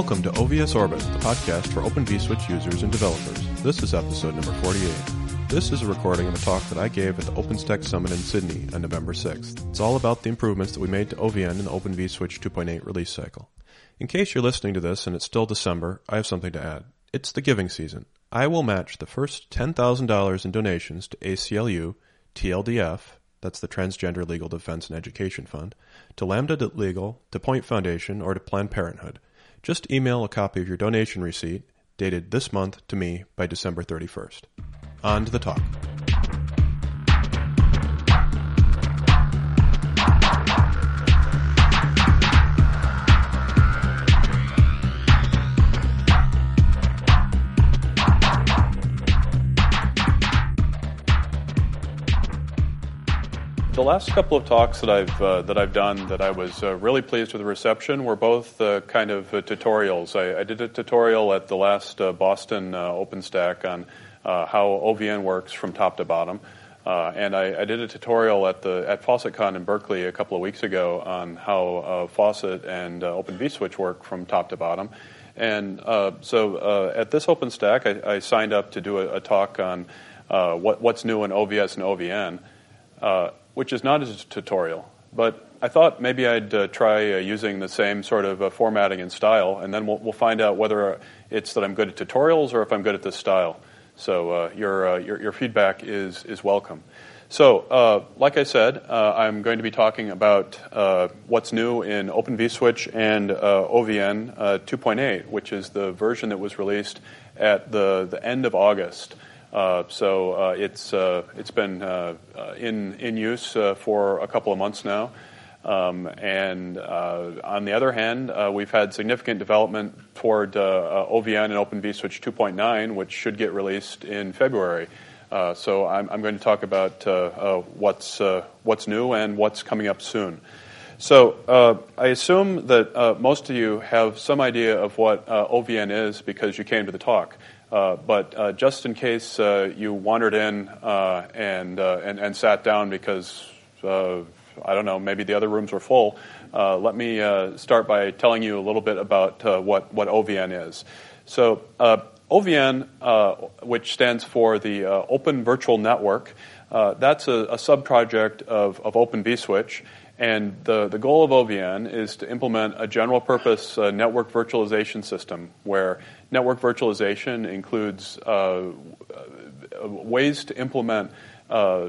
Welcome to OVS Orbit, the podcast for Open vSwitch users and developers. This is episode number 48. This is a recording of a talk that I gave at the OpenStack Summit in Sydney on November 6th. It's all about the improvements that we made to OVN in the Open vSwitch 2.8 release cycle. In case you're listening to this and it's still December, I have something to add. It's the giving season. I will match the first $10,000 in donations to ACLU, TLDF, that's the Transgender Legal Defense and Education Fund, to Lambda Legal, to Point Foundation, or to Planned Parenthood. Just email a copy of your donation receipt dated this month to me by December 31st. On to the talk. The last couple of talks that I've uh, that I've done that I was uh, really pleased with the reception were both uh, kind of uh, tutorials. I, I, did a tutorial at the last uh, Boston uh, OpenStack on how OVN works from top to bottom, and I, I, did a tutorial at the at FaucetCon in Berkeley a couple of weeks ago on how Faucet and Open vSwitch work from top to bottom. And so at this OpenStack, I, I, signed up to do a, a talk on what, what's new in OVS and OVN which is not a tutorial. But I thought maybe I'd uh, try uh, using the same sort of uh, formatting and style, and then we'll, we'll, find out whether it's that I'm good at tutorials or if I'm good at this style. So uh, your, uh, your, your, feedback is, is welcome. So, uh, like I said, I'm going to be talking about what's new in Open vSwitch and OVN 2.8, which is the version that was released at the, the end of August. Uh, so uh, it's uh, it's been uh, uh, in in use uh, for a couple of months now. Um, and on the other hand, we've had significant development toward OVN and Open vSwitch 2.9, which should get released in February. so I'm, I'm, going to talk about what's what's new and what's coming up soon. So I assume that most of you have some idea of what OVN is because you came to the talk. Uh, but uh, just in case uh, you wandered in uh, and, uh, and, and sat down because I don't know, maybe the other rooms were full, let me start by telling you a little bit about what what OVN is. So OVN, which stands for the Open Virtual Network, that's a, a subproject of, of Open vSwitch. And the, the goal of OVN is to implement a general purpose network virtualization system where network virtualization includes uh, uh, ways to implement uh,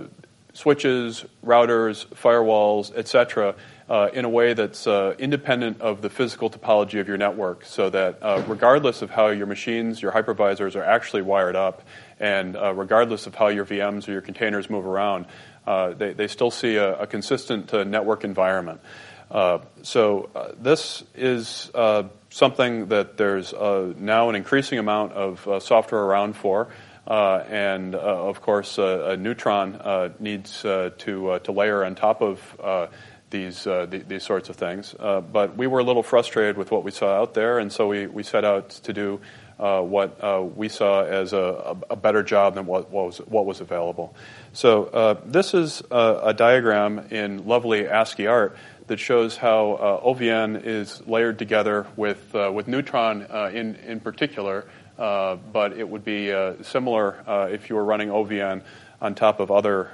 switches, routers, firewalls, etc., uh, in a way that's uh, independent of the physical topology of your network, so that regardless of how your machines, your hypervisors are actually wired up, and regardless of how your VMs or your containers move around, uh, they, they still see a, a consistent uh, network environment. Uh, so uh, this is uh, something that there's uh, now an increasing amount of uh, software around for. Uh, and uh, of course, a Neutron needs to to layer on top of these th- these sorts of things. but we were a little frustrated with what we saw out there, and so we, we set out to do uh, what uh, we saw as a, a, better job than what, what, was, what was available. So uh, this is a, a, diagram in lovely ASCII art that shows how uh, OVN is layered together with, uh, with Neutron uh, in, in particular, but it would be similar if you were running OVN on top of other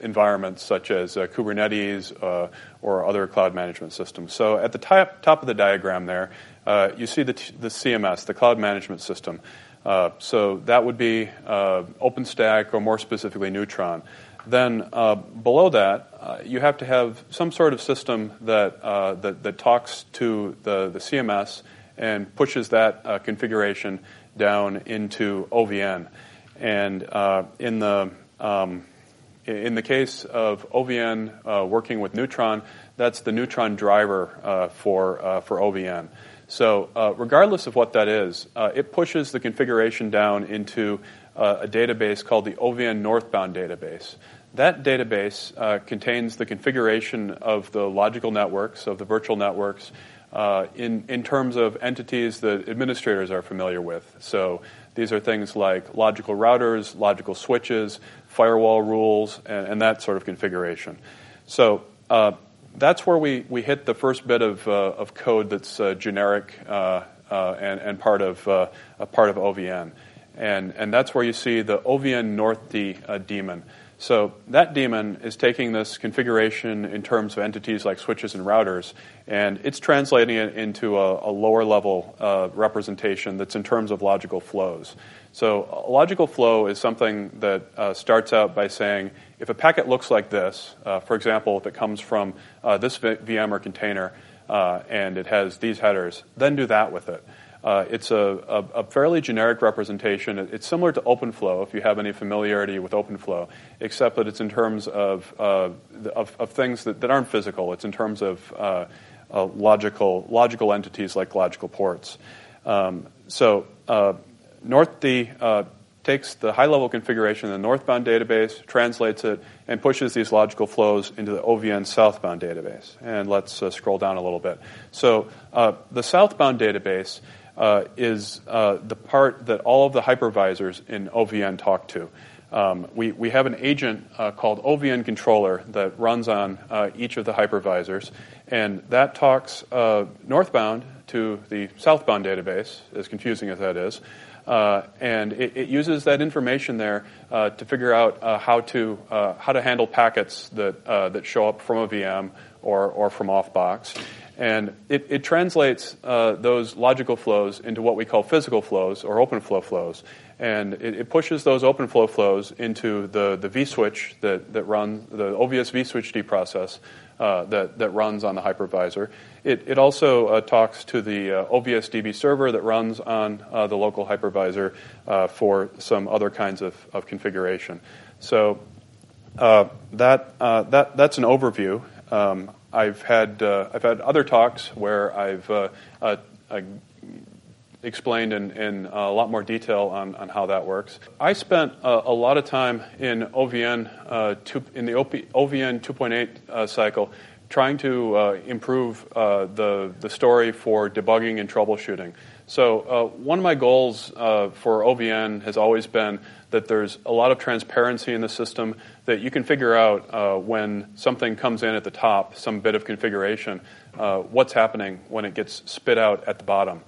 environments such as Kubernetes or other cloud management systems. So at the top, top of the diagram there, uh, you see the, t- the CMS, the cloud management system. Uh, so that would be uh, OpenStack or more specifically Neutron. Then uh, below that, uh, you have to have some sort of system that, uh, that, that, talks to the, the CMS and pushes that configuration down into OVN. And in the um, in the case of OVN working with Neutron, that's the Neutron driver for for OVN. So, uh, regardless of what that is, uh, it pushes the configuration down into uh, a database called the OVN Northbound database. That database uh, contains the configuration of the logical networks, of the virtual networks, uh, in, in terms of entities that administrators are familiar with. So, these are things like logical routers, logical switches, firewall rules, and, and that sort of configuration. So, uh, that's where we, we hit the first bit of, of code that's generic and, and part, of, a part of OVN. And, and that's where you see the OVN North D daemon. So that daemon is taking this configuration in terms of entities like switches and routers, and it's translating it into a, a lower level uh, representation that's in terms of logical flows. So a logical flow is something that uh, starts out by saying if a packet looks like this, uh, for example, if it comes from uh, this VM or container uh, and it has these headers, then do that with it. Uh, it's a, a, a, fairly generic representation. It's similar to OpenFlow, if you have any familiarity with OpenFlow, except that it's in terms of, uh, of, of, things that, that, aren't physical. It's in terms of uh, uh logical, logical entities like logical ports. Um, so uh, NorthD uh, takes the high-level configuration in the northbound database, translates it, and pushes these logical flows into the OVN southbound database. And let's scroll down a little bit. So the southbound database uh, is uh, the part that all of the hypervisors in OVN talk to. Um, we, we have an agent uh, called OVN controller that runs on uh, each of the hypervisors, and that talks uh, northbound to the southbound database, as confusing as that is. Uh, and it, it, uses that information there to figure out how to how to handle packets that that show up from a VM or or from off box. And it, it translates uh, those logical flows into what we call physical flows or open flow flows. And it, it pushes those open flow flows into the, the vSwitch that, that runs, the OVS vSwitch D process uh, that, that runs on the hypervisor. It, it also uh, talks to the uh, OVS DB server that runs on uh, the local hypervisor uh, for some other kinds of, of configuration. So that, that, that's an overview. Um, I've had uh, I've had other talks where I've uh, uh, explained in, in, a lot more detail on, on how that works. I spent a lot of time in OVN uh, two, in the OVN 2.8 uh, cycle trying to uh, improve the the story for debugging and troubleshooting. So one of my goals for OVN has always been that there's a lot of transparency in the system, that you can figure out uh, when something comes in at the top, some bit of configuration, uh, what's happening when it gets spit out at the bottom.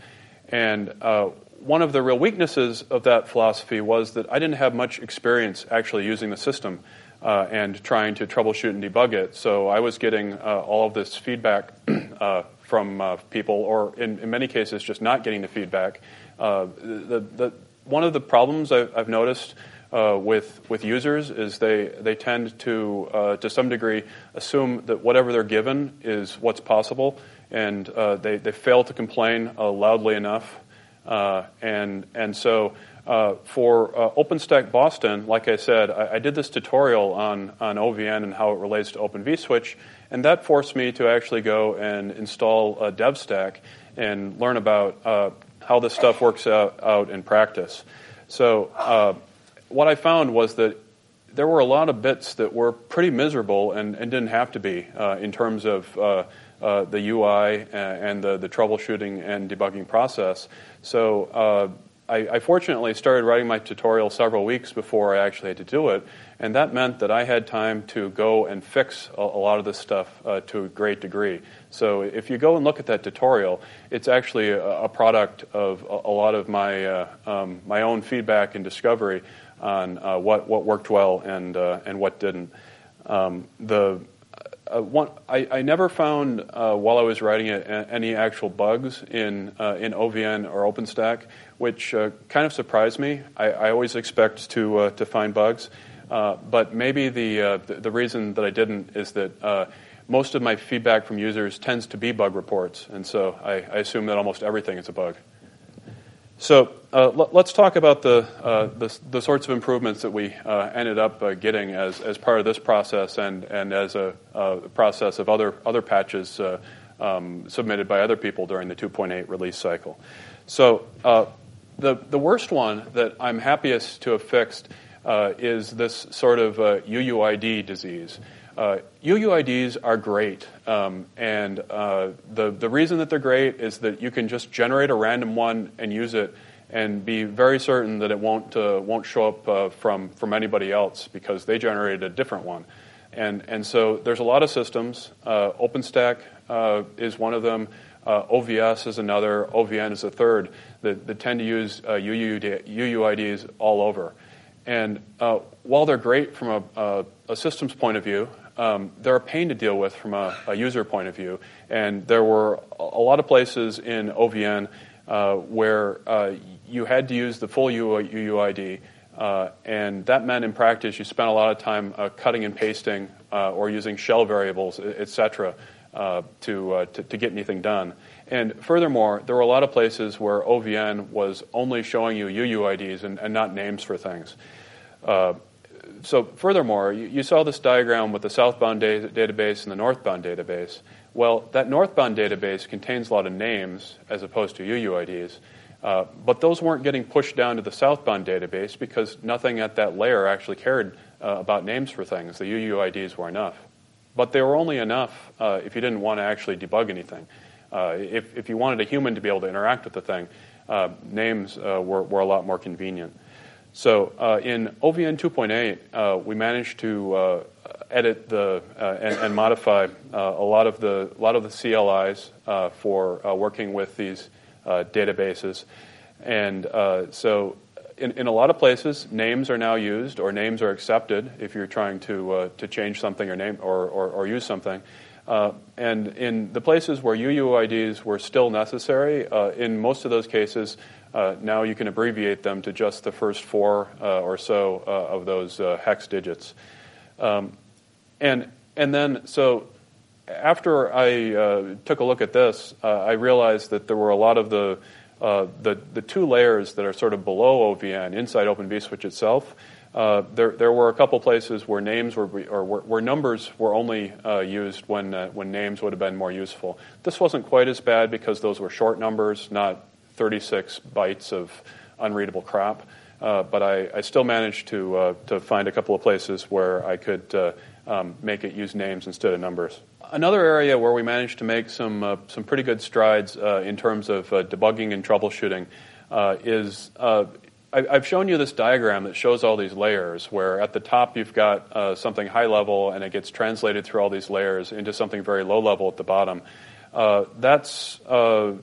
And uh, one of the real weaknesses of that philosophy was that I didn't have much experience actually using the system. Uh, and trying to troubleshoot and debug it. So I was getting uh, all of this feedback uh, from people, or in, in, many cases, just not getting the feedback. the, the one of the problems I've, I've noticed uh, with with users is they they tend to uh, to some degree assume that whatever they're given is what's possible, and uh, they they fail to complain uh, loudly enough, uh, and and so. Uh, for OpenStack Boston, like I said, I, I, did this tutorial on, on OVN and how it relates to Open vSwitch, and that forced me to actually go and install a DevStack and learn about how this stuff works out, out in practice. So, uh, what I found was that there were a lot of bits that were pretty miserable and, and didn't have to be uh, in terms of uh, uh the UI and the, the troubleshooting and debugging process. So, uh, I, I, fortunately started writing my tutorial several weeks before I actually had to do it, and that meant that I had time to go and fix a, a lot of this stuff uh, to a great degree. So if you go and look at that tutorial, it's actually a, a product of a, a, lot of my uh, um, my own feedback and discovery on uh, what what worked well and uh, and what didn't. Um, the uh, one, I, I, never found uh, while I was writing it any actual bugs in uh, in OVN or OpenStack, which uh, kind of surprised me. I, I always expect to uh, to find bugs, uh, but maybe the, the, the reason that I didn't is that most of my feedback from users tends to be bug reports, and so I, I assume that almost everything is a bug. So uh, l- let's talk about the, uh, the, the, sorts of improvements that we uh, ended up uh, getting as, as part of this process and, and as a, process of other, other patches uh, um, submitted by other people during the 2.8 release cycle. So uh, the, the worst one that I'm happiest to have fixed is this sort of UUID disease. Uh, UUIDs are great, um, and uh, the the reason that they're great is that you can just generate a random one and use it, and be very certain that it won't uh, won't show up uh, from from anybody else because they generated a different one. And, and so there's a lot of systems. Uh, OpenStack uh, is one of them. Uh, OVS is another. OVN is a third that, that tend to use UUID, UUIDs all over. And while they're great from a, a systems point of view, um, they're a pain to deal with from a, a, user point of view. And there were a lot of places in OVN uh, where uh, you had to use the full UUID, uh, and that meant in practice you spent a lot of time uh, cutting and pasting uh, or using shell variables, etc., uh, to, to, to get anything done. And furthermore, there were a lot of places where OVN was only showing you UUIDs and, and not names for things so furthermore, you, you, saw this diagram with the southbound da- database and the northbound database. Well, that northbound database contains a lot of names as opposed to UUIDs, uh, but those weren't getting pushed down to the southbound database because nothing at that layer actually cared uh, about names for things. The UUIDs were enough. But they were only enough uh, if you didn't want to actually debug anything. Uh, if, if you wanted a human to be able to interact with the thing, uh, names uh, were, were a lot more convenient. So uh, in OVN 2.8, uh, we managed to uh, edit the uh, and, and, modify uh, a lot of the a lot of the CLIs uh, for working with these databases, and so in, in a lot of places, names are now used or names are accepted if you're trying to to change something or name or, or, or use something. And in the places where UUIDs were still necessary, in most of those cases, uh, now you can abbreviate them to just the first four uh, or so uh, of those uh, hex digits. Um, and, and then, so after I uh, took a look at this, uh, I realized that there were a lot of the, the, the, two layers that are sort of below OVN inside Open vSwitch itself. There, there were a couple places wwhere names were, or where, where numbers were only used when, when names would have been more useful. This wasn't quite as bad because those were short numbers, not 36 bytes of unreadable crap. Uh, but I, I, still managed to, uh, to find a couple of places where I could uh, um, make it use names instead of numbers. Another area where we managed to make some, uh, some pretty good strides uh, in terms of uh, debugging and troubleshooting is I, have shown you this diagram that shows all these layers, where at the top you've got something high level and it gets translated through all these layers into something very low level at the bottom. that's a,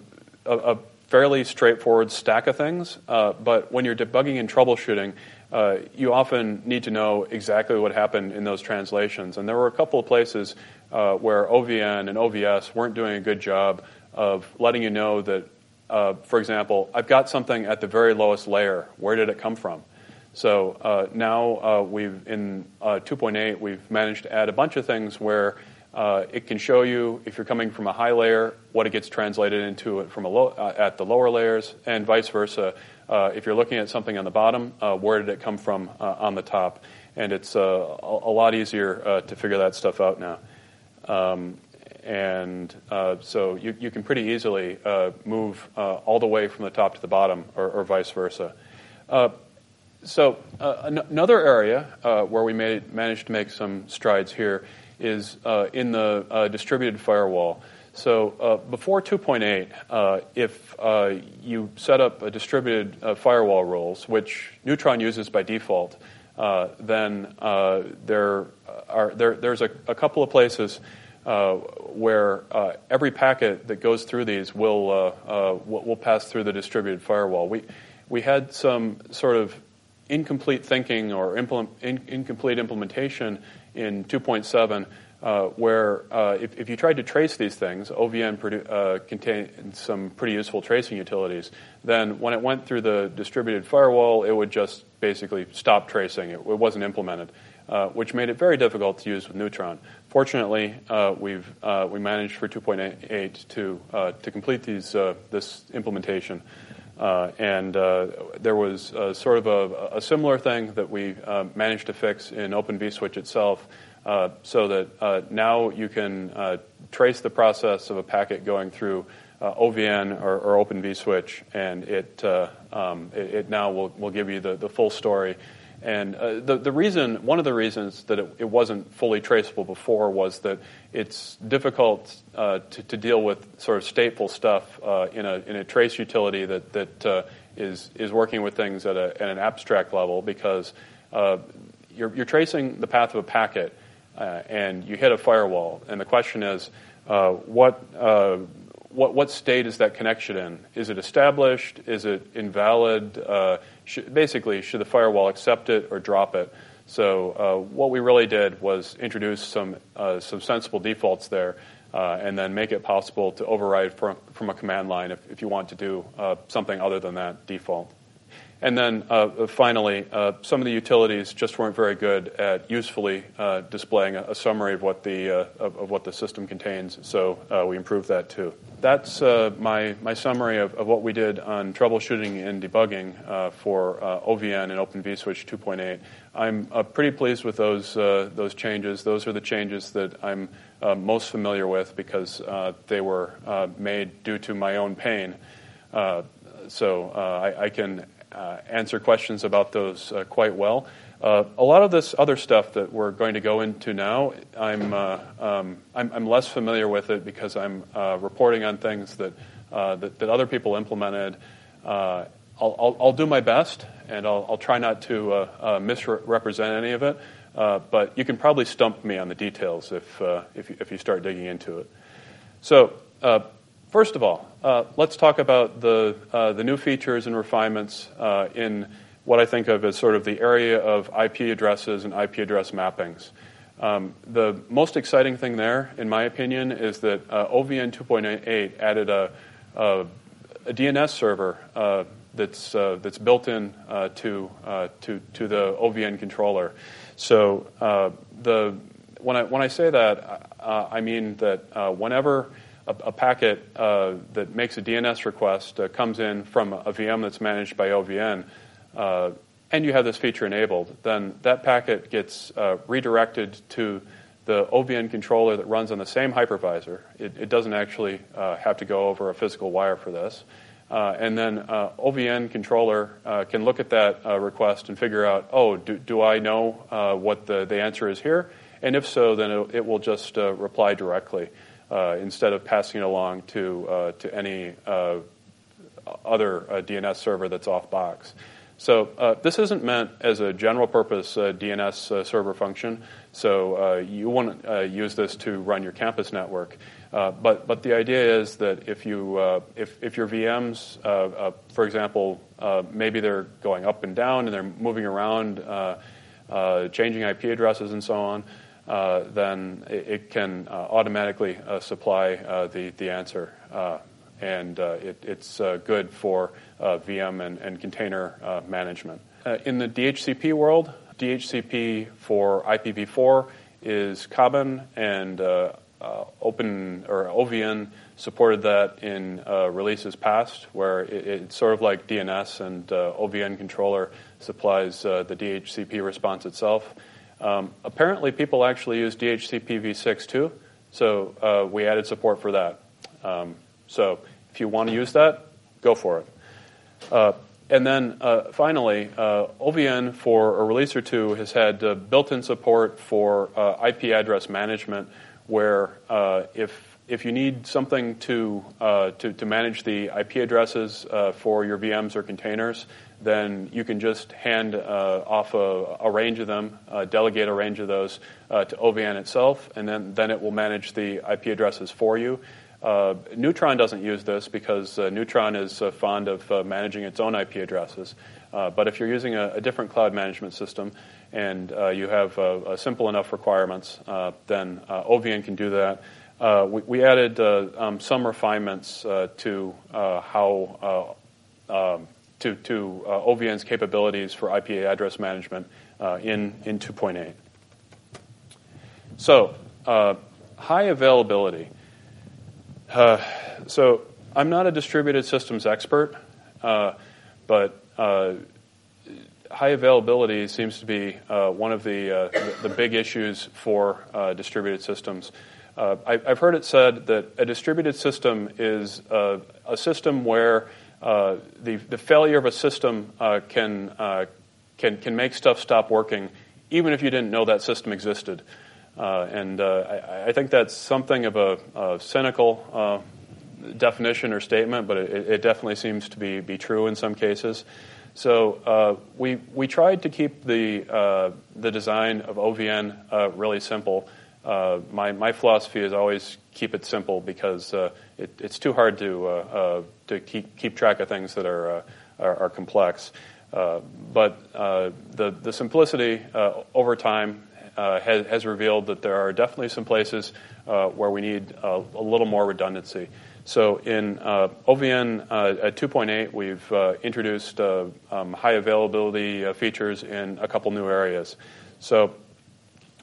a fairly straightforward stack of things, uh, but when you're debugging and troubleshooting, uh, you often need to know exactly what happened in those translations. And there were a couple of places uh, where OVN and OVS weren't doing a good job of letting you know that, uh, for example, I've got something at the very lowest layer. Where did it come from? So uh, now uh, we've in 2.8 we've managed to add a bunch of things where uh, it can show you if you're coming from a high layer what it gets translated into from a low, uh, at the lower layers, and vice versa. Uh, if you're looking at something on the bottom, uh, where did it come from uh, on the top? And it's uh, a, a, lot easier to figure that stuff out now. Um, and so you, you, can pretty easily move all the way from the top to the bottom, or, or vice versa. so another area where we made, managed to make some strides here is uh, in the uh, distributed firewall. So uh, before 2.8, uh, if uh, you set up a distributed uh, firewall rules, which Neutron uses by default, then there are there, there's a, a, couple of places where every packet that goes through these will will pass through the distributed firewall. We we had some sort of incomplete thinking or implement, in, incomplete implementation in 2.7 uh, where uh, if, if, you tried to trace these things, OVN produ- uh, contained some pretty useful tracing utilities. Then when it went through the distributed firewall, it would just basically stop tracing. It, it wasn't implemented, uh, which made it very difficult to use with Neutron. Fortunately, uh, we've uh, we managed for 2.8 to to complete these this implementation. Uh, and uh, there was uh, sort of a, a, similar thing that we managed to fix in Open vSwitch itself, so that now you can trace the process of a packet going through OVN or, or Open vSwitch, and it, um, it, it, now will, will give you the, the full story and uh, the, the reason, one of the reasons that it, it, wasn't fully traceable before was that it's difficult uh, to, to, deal with sort of stateful stuff uh, in, a, in a trace utility that, that uh, is is, working with things at, a, at an abstract level because uh, you're, you're, tracing the path of a packet. and you hit a firewall. And the question is, what what, what state is that connection in? Is it established? Is it invalid? Should, basically, should the firewall accept it or drop it? So uh, what we really did was introduce some uh, some sensible defaults there, uh, and then make it possible to override from, from a command line if, if you want to do uh, something other than that default. And then uh, finally, uh, some of the utilities just weren't very good at usefully uh, displaying a, a, summary of what the uh, of, of, what the system contains. So uh, we improved that too. That's uh, my my summary of, of, what we did on troubleshooting and debugging for OVN and Open vSwitch 2.8. I'm pretty pleased with those those changes. Those are the changes that I'm most familiar with because they were made due to my own pain. so I, I can answer questions about those uh, quite well. Uh, a lot of this other stuff that we're going to go into now, I'm, uh, um, I'm, I'm, less familiar with it because I'm uh, reporting on things that, uh, that, that, other people implemented. I'll, I'll, I'll, do my best, and I'll, I'll try not to misrepresent any of it. but you can probably stump me on the details if, if, you, if you start digging into it. So, First of all, uh, let's talk about the, uh, the new features and refinements uh, in what I think of as sort of the area of IP addresses and IP address mappings. Um, the most exciting thing there, in my opinion, is that uh, OVN 2.8 added a, a, a, DNS server uh, that's, uh, that's built in to, to, to the OVN controller. So the, when, I, when I say that, I mean that whenever a, a packet uh, that makes a DNS request uh, comes in from a VM that's managed by OVN, uh, and you have this feature enabled, then that packet gets uh, redirected to the OVN controller that runs on the same hypervisor. It, it doesn't actually uh, have to go over a physical wire for this. Uh, and then OVN controller can look at that request and figure out, oh, do, do I know what the, the answer is here? And if so, then it, it will just reply directly Uh, instead of passing it along to, uh, to any uh, other uh, DNS server that's off box. So uh, this isn't meant as a general purpose uh, DNS uh, server function. So you wouldn't use this to run your campus network. but, but the idea is that if, you, if, if your VMs, for example, maybe they're going up and down and they're moving around, changing IP addresses and so on, uh, then it, can uh, automatically uh, supply uh, the, answer. Uh, and it, it's good for VM and, container management. in the DHCP world, DHCP for IPv4 is common and open or OVN supported that in uh, releases past, where it, it's sort of like DNS and uh, OVN controller supplies uh, the DHCP response itself. Um, apparently, people actually use DHCP v6 too, so uh, we added support for that. Um, so if you want to use that, go for it. Uh, and then uh, finally, uh, OVN for a release or two has had uh, built-in support for uh, IP address management, where if if you need something to, to, to manage the IP addresses for your VMs or containers, then you can just hand uh, off a, a, range of them, uh, delegate a range of those uh, to OVN itself, and then, then it will manage the IP addresses for you. Uh, Neutron doesn't use this because uh, Neutron is uh, fond of managing its own IP addresses. but if you're using a, a different cloud management system and you have simple enough requirements, then OVN can do that. We, we, added um, some refinements to how um, to, to uh, OVN's capabilities for IPA address management uh, in, in 2.8. So, uh, high availability. Uh, so, I'm not a distributed systems expert, uh, but uh, high availability seems to be one of the, the, the, big issues for distributed systems. I, have heard it said that a distributed system is a system where uh, the, the failure of a system uh, can, uh, can, can make stuff stop working, even if you didn't know that system existed. Uh, and I, I, think that's something of a, a cynical definition or statement, but it, it, definitely seems to be, be true in some cases. So uh, we we tried to keep the uh, the design of OVN uh, really simple. My my philosophy is always keep it simple because it, it's too hard to to keep keep track of things that are are, are, complex. but the the simplicity over time has, has revealed that there are definitely some places where we need a little more redundancy. So in uh, OVN uh, at 2.8, we've uh, introduced uh, um, high availability uh, features in a couple new areas. So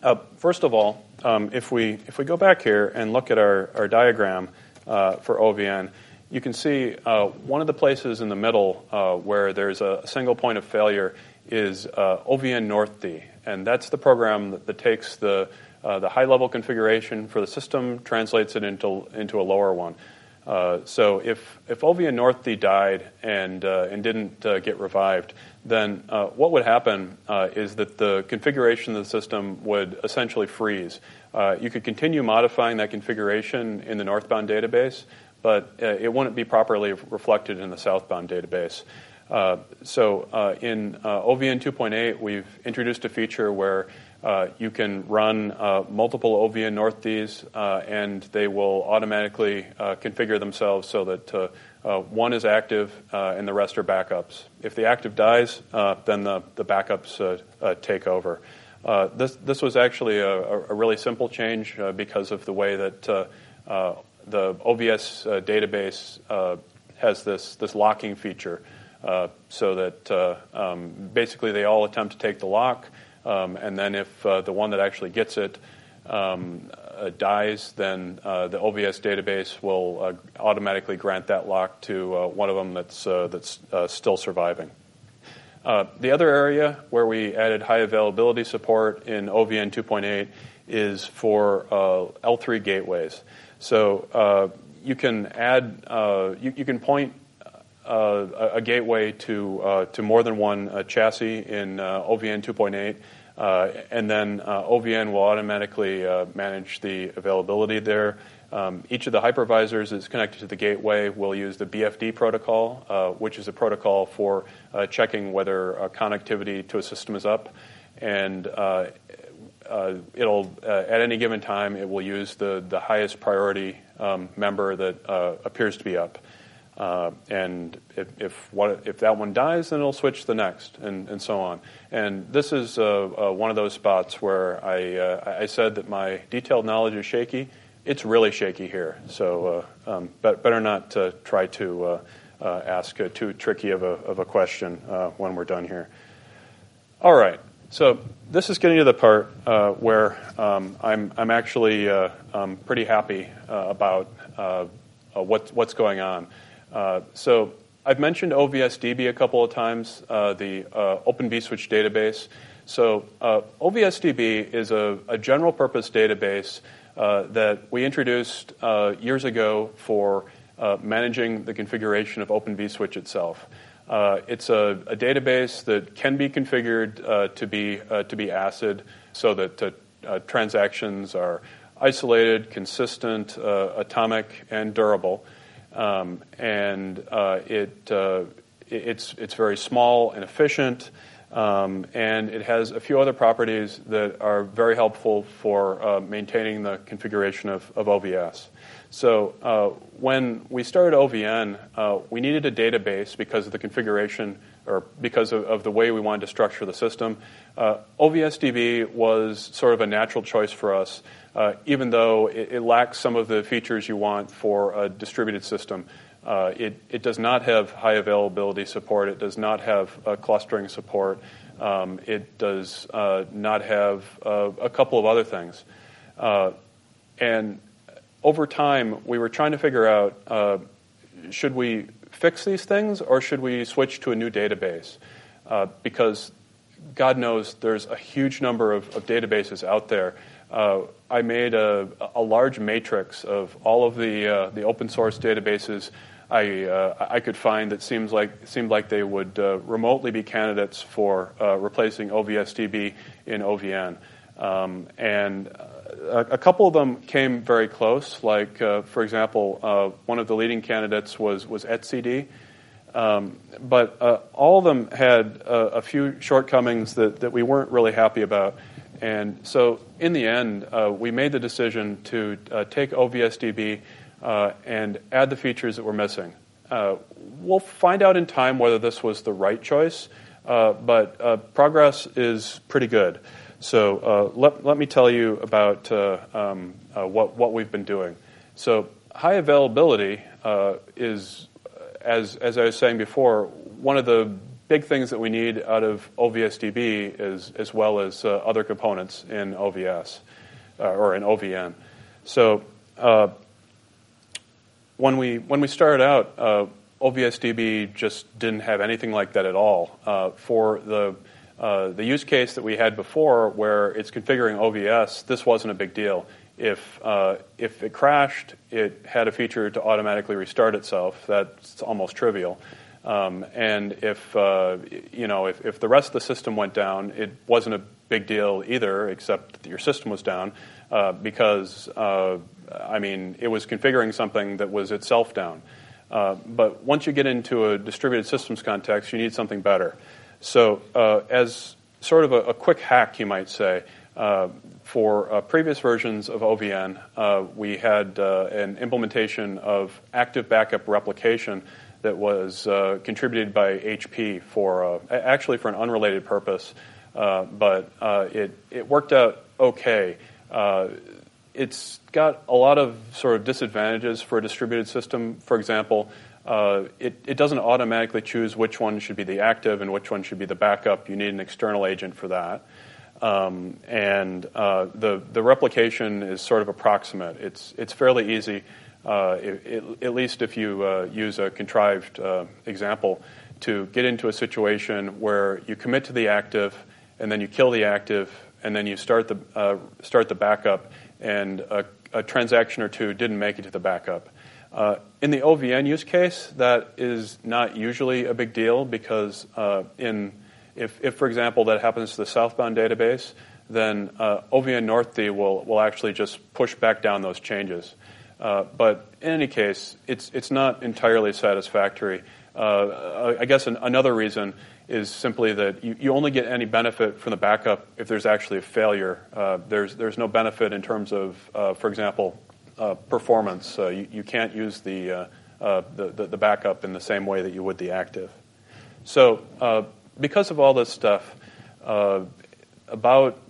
uh, first of all, um, if we if we go back here and look at our, our diagram for OVN, you can see one of the places in the middle where there's a, single point of failure is OVN North D, and that's the program that, that takes the the high level configuration for the system, translates it into into a lower one. Uh, so if, if OVN North D died and, uh, and didn't uh, get revived, then uh, what would happen uh, is that the configuration of the system would essentially freeze. you could continue modifying that configuration in the northbound database, but it wouldn't be properly reflected in the southbound database. so in OVN 2.8, we've introduced a feature where uh, you can run uh, multiple OVN North Ds, uh, and they will automatically uh, configure themselves so that uh, uh, one is active and the rest are backups. If the active dies, then the, the backups take over. this, this was actually a, a really simple change because of the way that the OVS database has this, this locking feature. so that um, basically they all attempt to take the lock, um, and then if uh, the one that actually gets it um, uh, dies, then uh, the OVS database will uh, automatically grant that lock to uh, one of them that's, uh, that's still surviving. the other area where we added high availability support in OVN 2.8 is for L3 gateways. So you can add, you, you can point uh, a, gateway to uh, to more than one uh, chassis in OVN 2.8. and then OVN will automatically manage the availability there. Um, each of the hypervisors is connected to the gateway. We'll use the BFD protocol, uh, which is a protocol for uh, checking whether uh, connectivity to a system is up. And it'll, at any given time, it will use the, the highest priority um, member that appears to be up. Uh, and if, if, if, that one dies, then it'll switch to the next, and, and so on. And this is uh, uh, one of those spots where I, uh, I said that my detailed knowledge is shaky. It's really shaky here, so uh, um, better not to try to uh, ask too tricky of a, of a question when we're done here. All right, so this is getting to the part where um, I'm, I'm actually um, pretty happy about what, what's going on. Uh, so I've mentioned OVSDB a couple of times, uh, the uh, Open vSwitch database. So uh, OVSDB is a, a, general purpose database uh, that we introduced uh, years ago for managing the configuration of Open vSwitch itself. It's a, a, database that can be configured to be to be ACID, so that transactions are isolated, consistent, atomic, and durable. Um, and uh, it, uh, it's, it's very small and efficient, um, and it has a few other properties that are very helpful for uh, maintaining the configuration of, of OVS. So uh, when we started OVN, uh, we needed a database because of the configuration or because of, of the way we wanted to structure the system. Uh, OVSDB was sort of a natural choice for us uh, even though it, it, lacks some of the features you want for a distributed system. Uh, it, it, does not have high availability support. It does not have clustering support. Um, it does uh, not have a couple of other things. And over time, we were trying to figure out should we fix these things or should we switch to a new database? because God knows there's a huge number of, of databases out there. Uh, I made a, a, large matrix of all of the uh, the open source databases. I uh, I could find that seems like seemed like they would uh, remotely be candidates for uh, replacing OVSDB in OVN, um, and a, couple of them came very close. Like for example, one of the leading candidates was was etcd. Um, but uh, all of them had uh, a few shortcomings that, that we weren't really happy about. And so, in the end, uh, we made the decision to uh, take OVSDB uh, and add the features that were missing. Uh, we'll find out in time whether this was the right choice, but progress is pretty good. So, let, let me tell you about um, what, what we've been doing. So, high availability is as, as I was saying before, one of the big things that we need out of OVSDB is as well as uh, other components in OVS uh, or in OVN. So uh, when we when we started out, uh, OVSDB just didn't have anything like that at all. Uh, for the uh, the use case that we had before, where it's configuring OVS, this wasn't a big deal. If, uh, if it crashed, it had a feature to automatically restart itself. That's almost trivial. Um, and if, uh, you know, if, if the rest of the system went down, it wasn't a big deal either, except that your system was down, uh, because, uh, I mean, it was configuring something that was itself down. But once you get into a distributed systems context, you need something better. So, uh, as sort of a, a, quick hack, you might say, uh, for uh, previous versions of OVN, uh, we had uh, an implementation of active backup replication that was uh, contributed by HP for actually for an unrelated purpose, but it it worked out okay. it's got a lot of sort of disadvantages for a distributed system. For example, it, it doesn't automatically choose which one should be the active and which one should be the backup. You need an external agent for that. Um, and uh, the, the replication is sort of approximate. It's, it's fairly easy, uh, it, it, at least if you uh, use a contrived uh, example, to get into a situation where you commit to the active and then you kill the active and then you start the, uh, start the backup and a, a, transaction or two didn't make it to the backup. Uh, in the OVN use case, that is not usually a big deal because in if, if, for example, that happens to the southbound database, then uh, OVN Northd will, will actually just push back down those changes. Uh, but in any case, it's, it's not entirely satisfactory. Uh, I guess an, another reason is simply that you, you only get any benefit from the backup if there's actually a failure. Uh, there's, there's no benefit in terms of, uh, for example, uh, performance. You, you, can't use the, the, the, the, backup in the same way that you would the active. So because of all this stuff, uh, about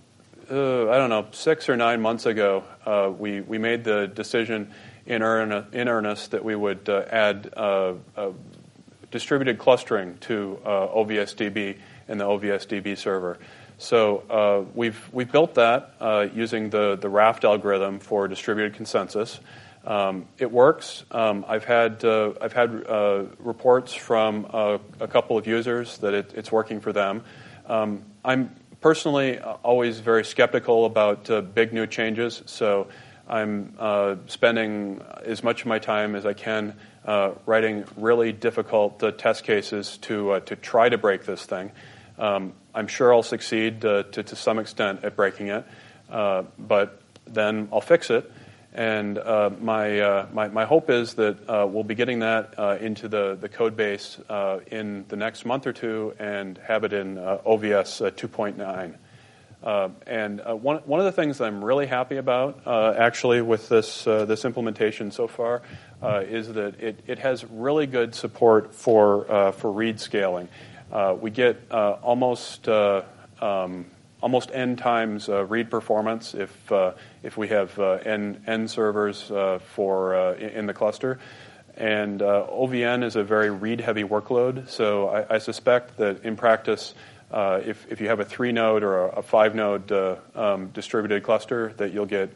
uh, I don't know six or nine months ago, uh, we we made the decision in earnest, in earnest that we would uh, add uh, distributed clustering to uh, OVSDB in the OVSDB server. So we've we've built that using the the Raft algorithm for distributed consensus. Um, it works. Um, I've had uh, I've had uh, reports from uh, a couple of users that it, it's working for them. Um, I'm personally always very skeptical about uh, big new changes, so I'm uh, spending as much of my time as I can uh, writing really difficult test cases to to try to break this thing. Um, I'm sure I'll succeed to, to some extent at breaking it, but then I'll fix it. And uh, my, uh, my, my, hope is that uh, we'll be getting that uh, into the, the code base uh, in the next month or two and have it in uh, OVS 2.9. and one, one of the things that I'm really happy about, actually, with this, this implementation so far, is that it, it has really good support for, for read scaling. We get almost um, almost n times uh, read performance if uh, if we have uh, n n servers uh, for uh, in the cluster. And uh, OVN is a very read-heavy workload, so I, I, suspect that in practice, if if you have a three-node or a, a five-node um, distributed cluster, that you'll get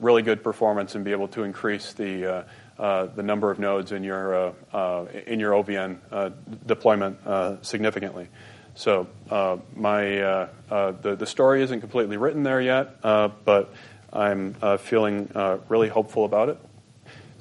really good performance and be able to increase the the number of nodes in your in your OVN deployment significantly. So uh, my uh, uh, the the story isn't completely written there yet, uh, but I'm uh, feeling uh, really hopeful about it.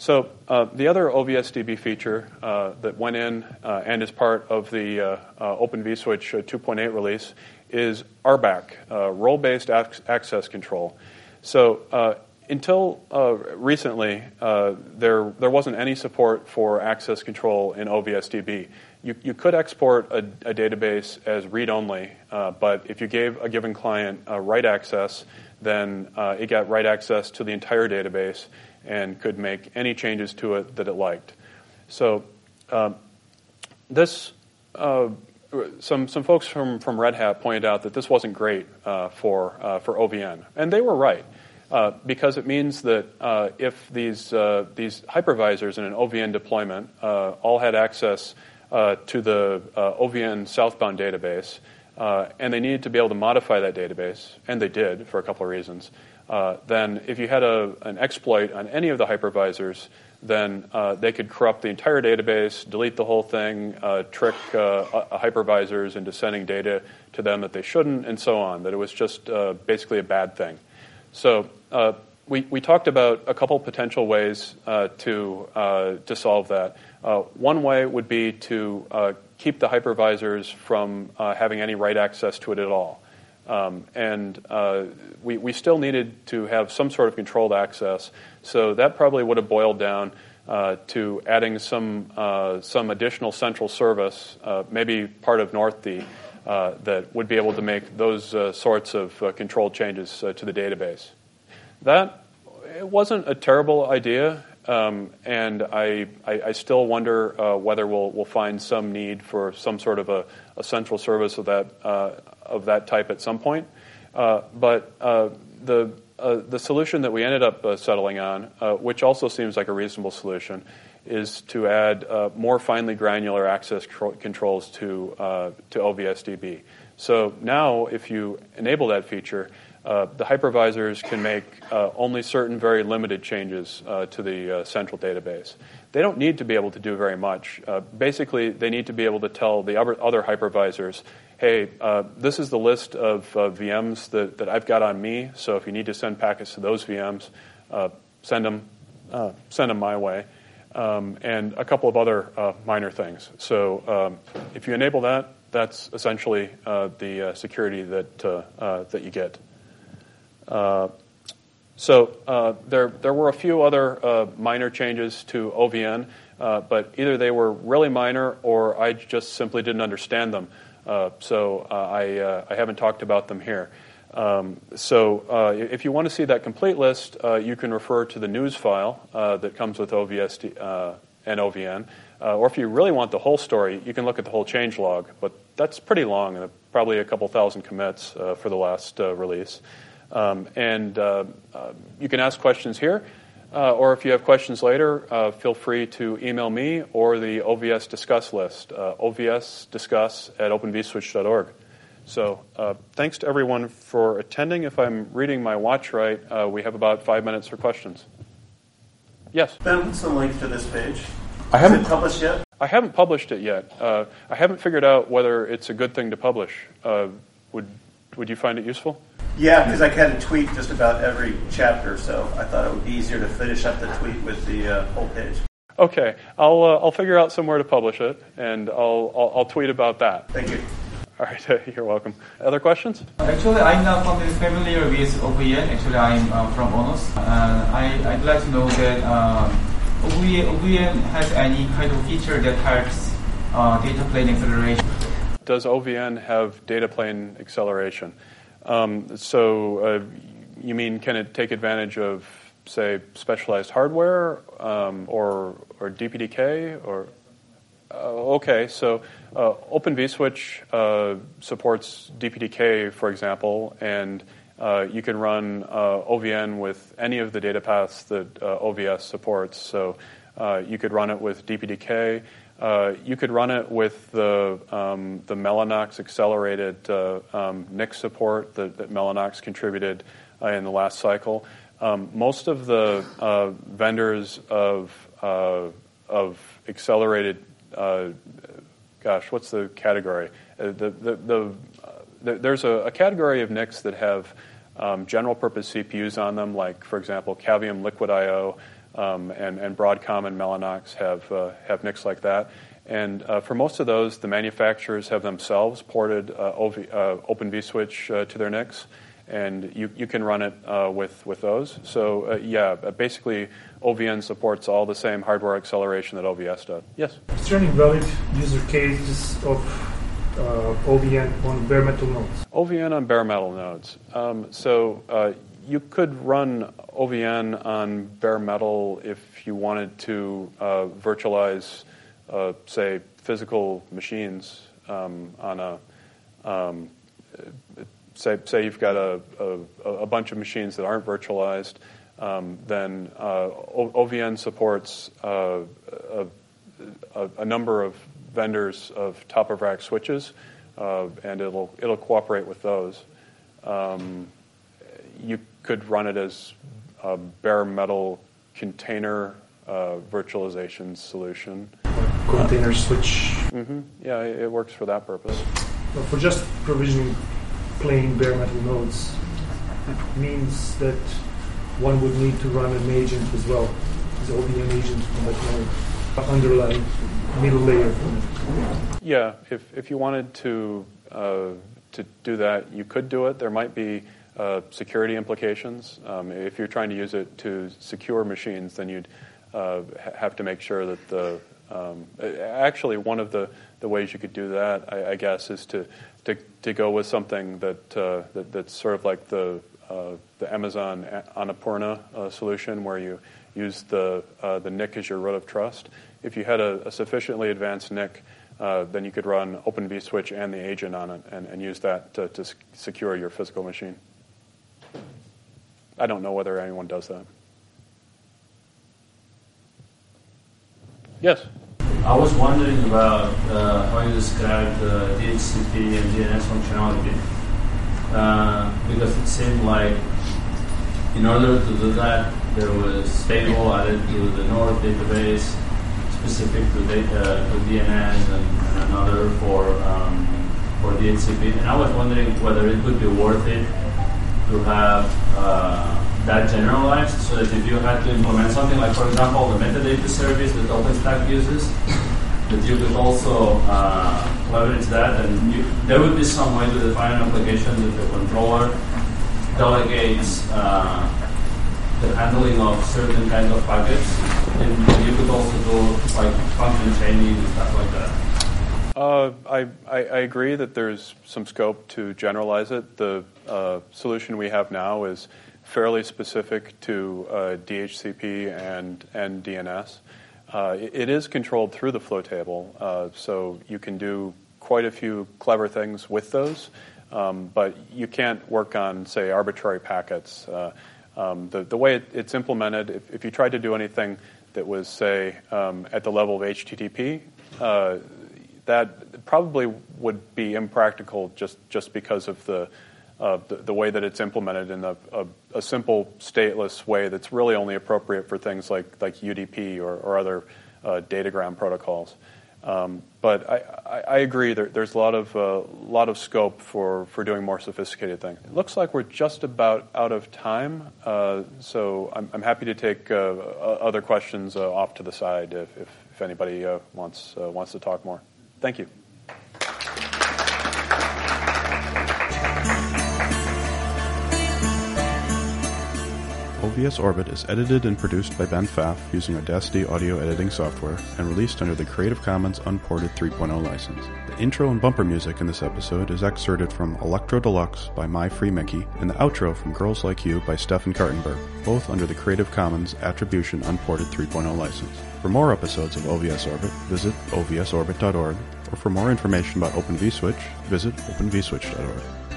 So the other OVSDB feature that went in and is part of the Open vSwitch 2.8 release is RBAC, role-based access control. So until uh, recently, uh, there there wasn't any support for access control in OVSDB. you, you could export a, a database as read-only, uh, but if you gave a given client uh, write access, then uh, it got write access to the entire database and could make any changes to it that it liked. So um, this, uh, some some folks from, from Red Hat pointed out that this wasn't great uh, for uh, for OVN, and they were right. Uh, because it means that uh, if these uh, these hypervisors in an OVN deployment all had access to the OVN southbound database, and they needed to be able to modify that database, and they did for a couple of reasons. then, if you had a, an exploit on any of the hypervisors, then uh, they could corrupt the entire database, delete the whole thing, uh, trick uh, hypervisors into sending data to them that they shouldn't, and so on. That it was just uh, basically a bad thing. So uh, we, we talked about a couple potential ways uh, to to solve that. one way would be to keep the hypervisors from having any write access to it at all. Um, and uh, we, we still needed to have some sort of controlled access. So that probably would have boiled down uh, to adding some, uh, some additional central service, uh, maybe part of Northd, uh, that would be able to make those uh, sorts of controlled changes to the database. That it wasn't a terrible idea. Um, and I, I, I, still wonder uh, whether we'll, we'll find some need for some sort of a, a central service of that, uh, of that type at some point. Uh, but uh, the, uh, the solution that we ended up uh, settling on, which also seems like a reasonable solution, is to add more finely granular access controls to, to OVSDB. So now, if you enable that feature, uh, the hypervisors can make uh, only certain very limited changes uh, to the uh, central database. They don't need to be able to do very much. Uh, basically, they need to be able to tell the other, hypervisors, hey, uh, this is the list of VMs that, that I've got on me, so if you need to send packets to those VMs, send, them, send them my way. Um, and a couple of other minor things. So um, if you enable that, that's essentially the security that, that you get. Uh, so uh, there, there were a few other uh, minor changes to OVN, but either they were really minor or I just simply didn't understand them. so I, I haven't talked about them here. Um, so uh, if you want to see that complete list, uh, you can refer to the news file uh, that comes with OVS and OVN. Or if you really want the whole story, you can look at the whole change log. But that's pretty long, and probably a couple thousand commits for the last release. Um, and uh, uh, you can ask questions here, uh, or if you have questions later, uh, feel free to email me or the OVS Discuss list, uh, ovsdiscuss at openvswitch.org. So uh, thanks to everyone for attending. If I'm reading my watch right, we have about five minutes for questions. Yes? Ben, what's the link to this page? I haven't published yet. I haven't published it yet. I haven't figured out whether it's a good thing to publish. would would you find it useful? Yeah, because I had a tweet just about every chapter, so I thought it would be easier to finish up the tweet with the uh, whole page. Okay, I'll uh, I'll figure out somewhere to publish it, and I'll I'll, I'll tweet about that. Thank you. All right, you're welcome. Other questions? Actually, I'm not from the familiar with OVN. Actually, I'm uh, from ONOS. Uh, I, I'd like to know that OVN has any kind of feature that helps uh, data plane acceleration. Does OVN have data plane acceleration? Um, so uh, you mean can it take advantage of, say, specialized hardware um, or, or DPDK or? Uh, okay, so uh, Open vSwitch uh, supports DPDK, for example, and uh, you can run uh, OVN with any of the data paths that OVS supports. So you could run it with DPDK. Uh, you could run it with the, um, the Mellanox accelerated uh, um, NIC support that, that Mellanox contributed uh, in the last cycle. Um, most of the uh, vendors of, uh, of accelerated, gosh, what's the category? the, the, the, the there's a, a, category of NICs that have um, general purpose CPUs on them, like, for example, Cavium Liquid I.O. Um, and, and, Broadcom and Mellanox have, uh, have NICs like that. And uh, for most of those, the manufacturers have themselves ported uh, OV, uh, Open vSwitch uh, to their NICs. and you, you can run it uh, with, with those. So, uh, yeah, basically, OVN supports all the same hardware acceleration that OVS does. Yes? Is there any valid user cases of OVN on bare metal nodes? OVN on bare metal nodes. Um, so, uh, you could run OVN on bare metal if you wanted to uh, virtualize, uh, say, physical machines um, on a um, say, say you've got a, a, a, bunch of machines that aren't virtualized, um, then uh, OVN supports uh, a, a, number of vendors of top of rack switches, uh, and it'll it'll cooperate with those. Um, you could run it as a bare metal container uh, virtualization solution. Container switch. Mm-hmm. Yeah, it works for that purpose. Well, for just provisioning plain bare metal nodes it means that one would need to run an agent as well, the OVN agent on that node, underlying middle layer. Yeah, if, if you wanted to, uh, to do that, you could do it. There might be uh, security implications. Um, if you're trying to use it to secure machines, then you'd uh, have to make sure that the um, actually one of the, the ways you could do that, I, I guess, is to to, to go with something that, uh, that that's sort of like the uh, the Amazon Annapurna uh, solution, where you use the uh, the NIC as your root of trust. If you had a, a sufficiently advanced NIC, uh, then you could run Open vSwitch and the agent on it, and, and use that to, to secure your physical machine. I don't know whether anyone does that. Yes. I was wondering about uh, how you described the DHCP and DNS functionality, uh, because it seemed like in order to do that, there was stable added to the Nord database specific to data to DNS and, and another for um, for DHCP. And I was wondering whether it would be worth it to have uh, that generalized so that if you had to implement something like, for example, the metadata service that OpenStack uses, that you could also uh, leverage that and you, there would be some way to define an application that the controller delegates uh, the handling of certain kinds of packets and you could also do like function chaining and stuff like that. Uh, I, I, I, agree that there's some scope to generalize it. The uh, solution we have now is fairly specific to uh, DHCP and, and DNS. Uh, it, it is controlled through the flow table, uh, so you can do quite a few clever things with those, um, but you can't work on, say, arbitrary packets. Uh, um, the, the way it, it's implemented, if, if you tried to do anything that was, say, um, at the level of HTTP, uh, that probably would be impractical just, just because of the uh, the, the, way that it's implemented in a, a, a, simple stateless way that's really only appropriate for things like, like UDP or, or other uh, datagram protocols. Um, but I, agree there, there's a lot of, uh, lot of scope for, doing more sophisticated things. It looks like we're just about out of time, uh, so I'm, happy to take uh, other questions off to the side if, anybody wants, wants to talk more. Thank you. OVS Orbit is edited and produced by Ben Pfaff using Audacity audio editing software and released under the Creative Commons Unported 3.0 license. The intro and bumper music in this episode is excerpted from Electro Deluxe by My Free Mickey and the outro from Girls Like You by Stefan Kartenberg, both under the Creative Commons Attribution Unported 3.0 license. For more episodes of OVS Orbit, visit ovsorbit.org, or for more information about Open vSwitch, visit openvswitch.org.